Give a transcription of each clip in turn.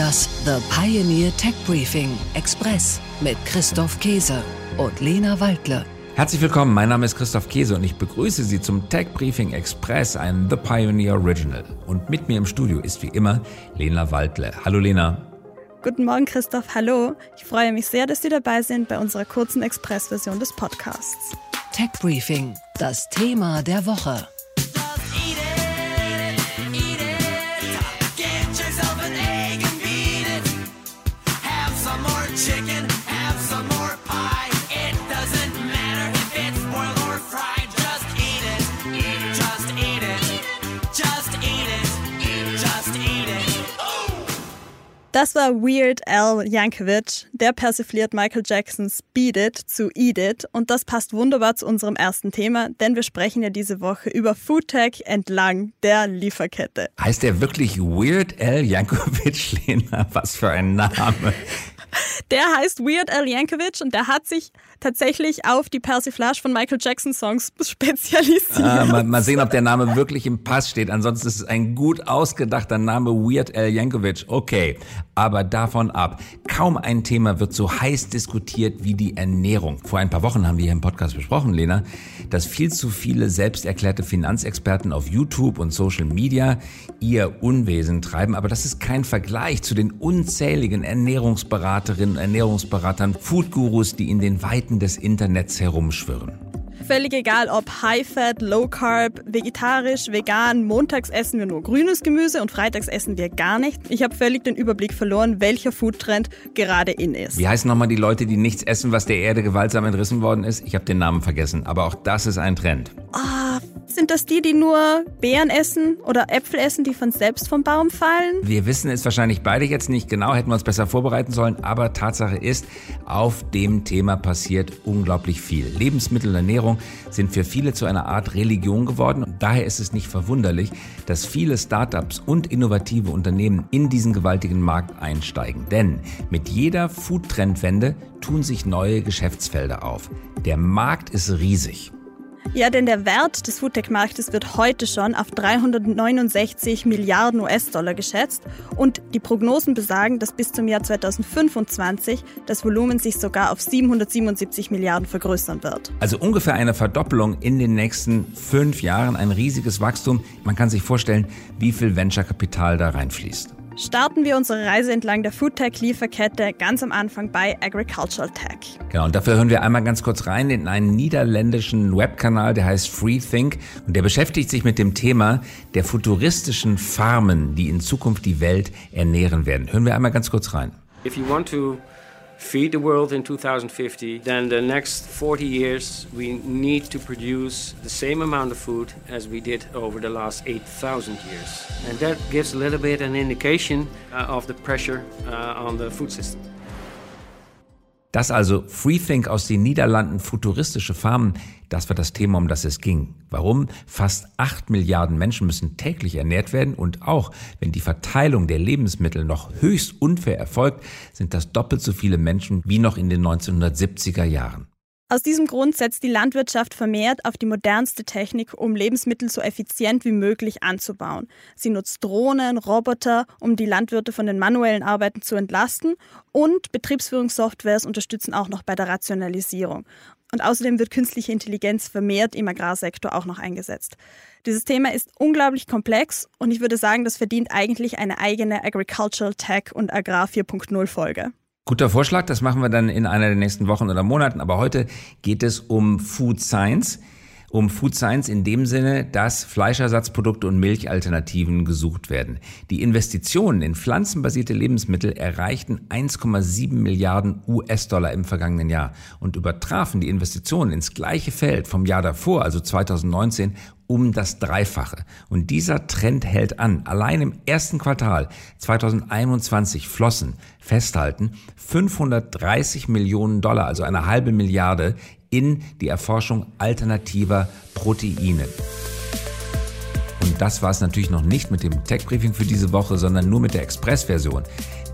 Das The Pioneer Tech Briefing Express mit Christoph Käse und Lena Waldle. Herzlich willkommen, mein Name ist Christoph Käse und ich begrüße Sie zum Tech Briefing Express, ein The Pioneer Original. Und mit mir im Studio ist wie immer Lena Waldle. Hallo Lena. Guten Morgen Christoph, hallo. Ich freue mich sehr, dass Sie dabei sind bei unserer kurzen Express-Version des Podcasts. Tech Briefing, das Thema der Woche. Das war Weird Al Yankovic. Der persifliert Michael Jacksons Beat It zu Eat It. Und das passt wunderbar zu unserem ersten Thema, denn wir sprechen ja diese Woche über Foodtech entlang der Lieferkette. Heißt der wirklich Weird Al Yankovic, Lena? Was für ein Name. Der heißt Weird Al Yankovic und der hat sich tatsächlich auf die Persiflage von Michael Jackson Songs spezialisiert. Ah, mal, mal, sehen, ob der Name wirklich im Pass steht. Ansonsten ist es ein gut ausgedachter Name, Weird Al Yankovic. Okay, aber davon ab. Kaum ein Thema wird so heiß diskutiert wie die Ernährung. Vor ein paar Wochen haben wir hier im Podcast besprochen, Lena, dass viel zu viele selbsterklärte Finanzexperten auf YouTube und Social Media ihr Unwesen treiben. Aber das ist kein Vergleich zu den unzähligen Ernährungsberaterinnen, Ernährungsberatern, Foodgurus, die in den weiten des Internets herumschwirren. Völlig egal, ob High-Fat, Low-Carb, vegetarisch, vegan, montags essen wir nur grünes Gemüse und freitags essen wir gar nicht. Ich habe völlig den Überblick verloren, welcher Foodtrend gerade in ist. Wie heißen nochmal die Leute, die nichts essen, was der Erde gewaltsam entrissen worden ist? Ich habe den Namen vergessen, aber auch das ist ein Trend. Ah, sind das die, die nur Beeren essen oder Äpfel essen, die von selbst vom Baum fallen? Wir wissen es wahrscheinlich beide jetzt nicht genau, hätten wir uns besser vorbereiten sollen, aber Tatsache ist, auf dem Thema passiert unglaublich viel. Lebensmittel und Ernährung sind für viele zu einer Art Religion geworden und daher ist es nicht verwunderlich, dass viele Startups und innovative Unternehmen in diesen gewaltigen Markt einsteigen. Denn mit jeder Food-Trendwende tun sich neue Geschäftsfelder auf. Der Markt ist riesig. Ja, denn der Wert des Foodtech-Marktes wird heute schon auf 369 Milliarden US-Dollar geschätzt und die Prognosen besagen, dass bis zum Jahr 2025 das Volumen sich sogar auf 777 Milliarden vergrößern wird. Also ungefähr eine Verdoppelung in den nächsten fünf Jahren, ein riesiges Wachstum. Man kann sich vorstellen, wie viel Venture-Kapital da reinfließt starten wir unsere Reise entlang der Foodtech-Lieferkette ganz am Anfang bei Agricultural Tech. Genau, und dafür hören wir einmal ganz kurz rein in einen niederländischen Webkanal, der heißt FreeThink und der beschäftigt sich mit dem Thema der futuristischen Farmen, die in Zukunft die Welt ernähren werden. Hören wir einmal ganz kurz rein. If you want to feed the world in 2050, then the next 40 years we need to produce the same amount of food as we did over the last 8,000 years. And that gives a little bit an indication uh, of the pressure uh, on the food system. Das also Freethink aus den Niederlanden, futuristische Farmen, das war das Thema, um das es ging. Warum? Fast acht Milliarden Menschen müssen täglich ernährt werden und auch wenn die Verteilung der Lebensmittel noch höchst unfair erfolgt, sind das doppelt so viele Menschen wie noch in den 1970er Jahren. Aus diesem Grund setzt die Landwirtschaft vermehrt auf die modernste Technik, um Lebensmittel so effizient wie möglich anzubauen. Sie nutzt Drohnen, Roboter, um die Landwirte von den manuellen Arbeiten zu entlasten und Betriebsführungssoftwares unterstützen auch noch bei der Rationalisierung. Und außerdem wird künstliche Intelligenz vermehrt im Agrarsektor auch noch eingesetzt. Dieses Thema ist unglaublich komplex und ich würde sagen, das verdient eigentlich eine eigene Agricultural Tech und Agrar 4.0 Folge. Guter Vorschlag, das machen wir dann in einer der nächsten Wochen oder Monaten. Aber heute geht es um Food Science. Um Food Science in dem Sinne, dass Fleischersatzprodukte und Milchalternativen gesucht werden. Die Investitionen in pflanzenbasierte Lebensmittel erreichten 1,7 Milliarden US-Dollar im vergangenen Jahr und übertrafen die Investitionen ins gleiche Feld vom Jahr davor, also 2019, um das Dreifache. Und dieser Trend hält an. Allein im ersten Quartal 2021 flossen, festhalten, 530 Millionen Dollar, also eine halbe Milliarde, in die Erforschung alternativer Proteine. Und das war es natürlich noch nicht mit dem Tech Briefing für diese Woche, sondern nur mit der Express-Version.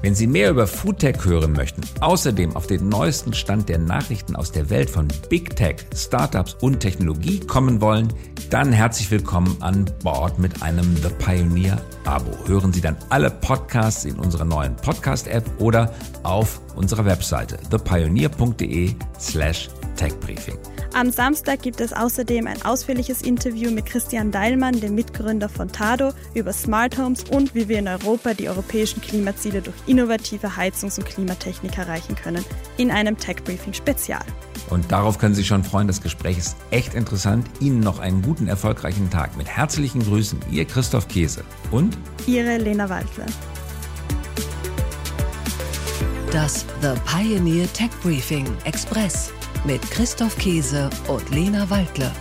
Wenn Sie mehr über Foodtech hören möchten, außerdem auf den neuesten Stand der Nachrichten aus der Welt von Big Tech, Startups und Technologie kommen wollen, dann herzlich willkommen an Bord mit einem The Pioneer Abo. Hören Sie dann alle Podcasts in unserer neuen Podcast-App oder auf unserer Webseite thepioneer.de slash techbriefing. Am Samstag gibt es außerdem ein ausführliches Interview mit Christian Deilmann, dem Mitgründer von Tado, über Smart Homes und wie wir in Europa die europäischen Klimaziele durch innovative Heizungs- und Klimatechnik erreichen können, in einem Tech Briefing Spezial. Und darauf können Sie sich schon freuen. Das Gespräch ist echt interessant. Ihnen noch einen guten, erfolgreichen Tag. Mit herzlichen Grüßen, Ihr Christoph Käse und Ihre Lena Waldler. Das The Pioneer Tech Briefing Express mit Christoph Käse und Lena Waldle.